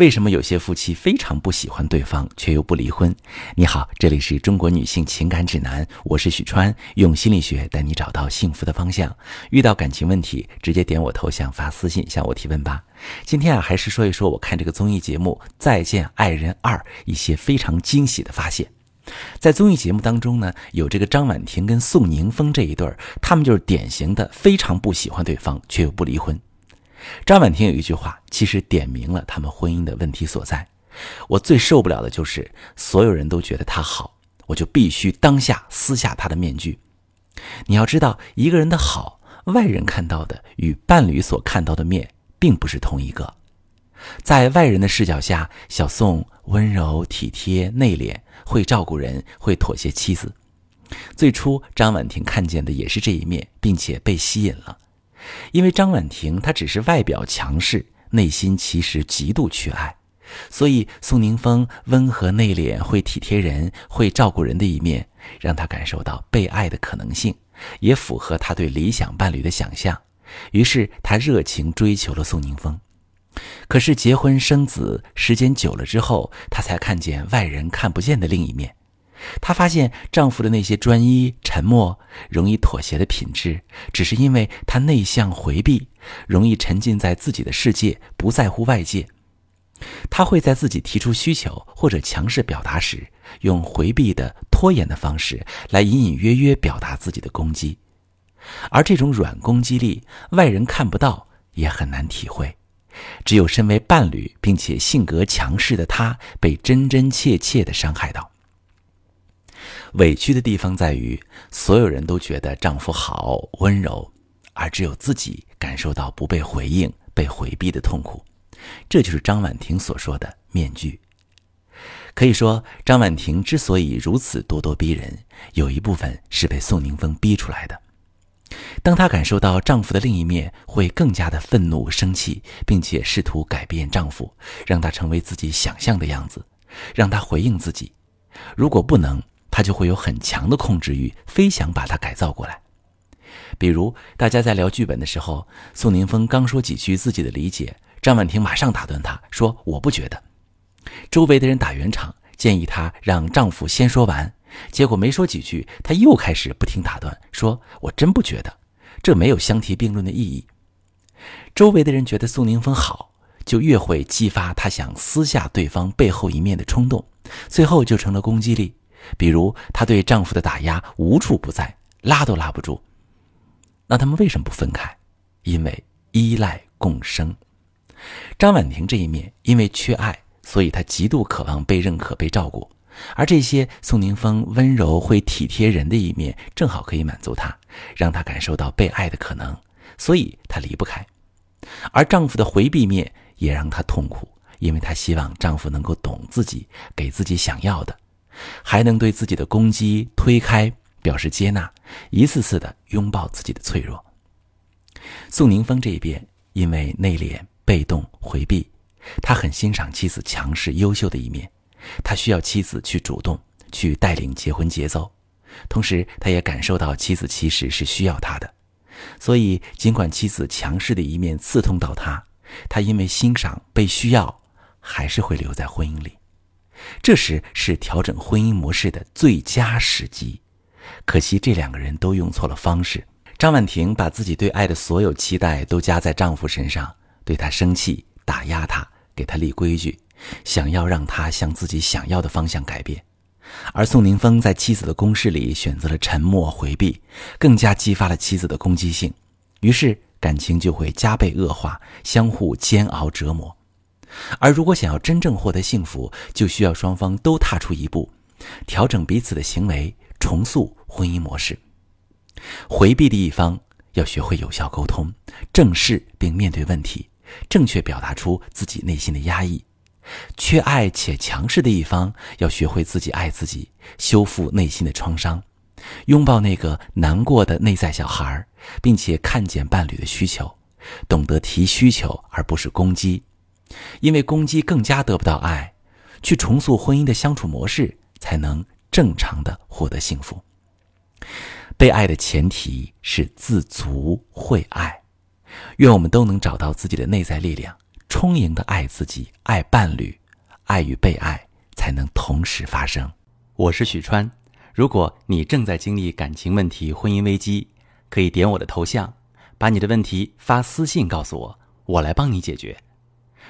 为什么有些夫妻非常不喜欢对方却又不离婚？你好，这里是中国女性情感指南，我是许川，用心理学带你找到幸福的方向。遇到感情问题，直接点我头像发私信向我提问吧。今天啊，还是说一说我看这个综艺节目《再见爱人二》一些非常惊喜的发现。在综艺节目当中呢，有这个张婉婷跟宋宁峰这一对儿，他们就是典型的非常不喜欢对方却又不离婚。张婉婷有一句话，其实点明了他们婚姻的问题所在。我最受不了的就是所有人都觉得他好，我就必须当下撕下他的面具。你要知道，一个人的好，外人看到的与伴侣所看到的面并不是同一个。在外人的视角下，小宋温柔体贴、内敛，会照顾人，会妥协妻子。最初，张婉婷看见的也是这一面，并且被吸引了。因为张婉婷她只是外表强势，内心其实极度缺爱，所以宋宁峰温和内敛、会体贴人、会照顾人的一面，让她感受到被爱的可能性，也符合她对理想伴侣的想象。于是她热情追求了宋宁峰。可是结婚生子时间久了之后，她才看见外人看不见的另一面。她发现丈夫的那些专一、沉默、容易妥协的品质，只是因为她内向、回避，容易沉浸在自己的世界，不在乎外界。她会在自己提出需求或者强势表达时，用回避的、拖延的方式来隐隐约约表达自己的攻击，而这种软攻击力，外人看不到，也很难体会。只有身为伴侣并且性格强势的他，被真真切切地伤害到。委屈的地方在于，所有人都觉得丈夫好温柔，而只有自己感受到不被回应、被回避的痛苦。这就是张婉婷所说的面具。可以说，张婉婷之所以如此咄咄逼人，有一部分是被宋宁峰逼出来的。当她感受到丈夫的另一面，会更加的愤怒、生气，并且试图改变丈夫，让他成为自己想象的样子，让他回应自己。如果不能，他就会有很强的控制欲，非想把他改造过来。比如，大家在聊剧本的时候，宋宁峰刚说几句自己的理解，张婉婷马上打断他说：“我不觉得。”周围的人打圆场，建议她让丈夫先说完。结果没说几句，她又开始不停打断，说：“我真不觉得，这没有相提并论的意义。”周围的人觉得宋宁峰好，就越会激发他想撕下对方背后一面的冲动，最后就成了攻击力。比如，她对丈夫的打压无处不在，拉都拉不住。那他们为什么不分开？因为依赖共生。张婉婷这一面，因为缺爱，所以她极度渴望被认可、被照顾。而这些宋宁峰温柔、会体贴人的一面，正好可以满足她，让她感受到被爱的可能，所以她离不开。而丈夫的回避面也让她痛苦，因为她希望丈夫能够懂自己，给自己想要的。还能对自己的攻击推开，表示接纳，一次次的拥抱自己的脆弱。宋宁峰这一边因为内敛、被动、回避，他很欣赏妻子强势、优秀的一面，他需要妻子去主动，去带领结婚节奏。同时，他也感受到妻子其实是需要他的，所以尽管妻子强势的一面刺痛到他，他因为欣赏被需要，还是会留在婚姻里。这时是调整婚姻模式的最佳时机，可惜这两个人都用错了方式。张婉婷把自己对爱的所有期待都加在丈夫身上，对他生气、打压他、给他立规矩，想要让他向自己想要的方向改变。而宋宁峰在妻子的攻势里选择了沉默回避，更加激发了妻子的攻击性，于是感情就会加倍恶化，相互煎熬折磨。而如果想要真正获得幸福，就需要双方都踏出一步，调整彼此的行为，重塑婚姻模式。回避的一方要学会有效沟通，正视并面对问题，正确表达出自己内心的压抑；缺爱且强势的一方要学会自己爱自己，修复内心的创伤，拥抱那个难过的内在小孩，并且看见伴侣的需求，懂得提需求而不是攻击。因为攻击更加得不到爱，去重塑婚姻的相处模式，才能正常的获得幸福。被爱的前提是自足会爱。愿我们都能找到自己的内在力量，充盈的爱自己、爱伴侣，爱与被爱才能同时发生。我是许川，如果你正在经历感情问题、婚姻危机，可以点我的头像，把你的问题发私信告诉我，我来帮你解决。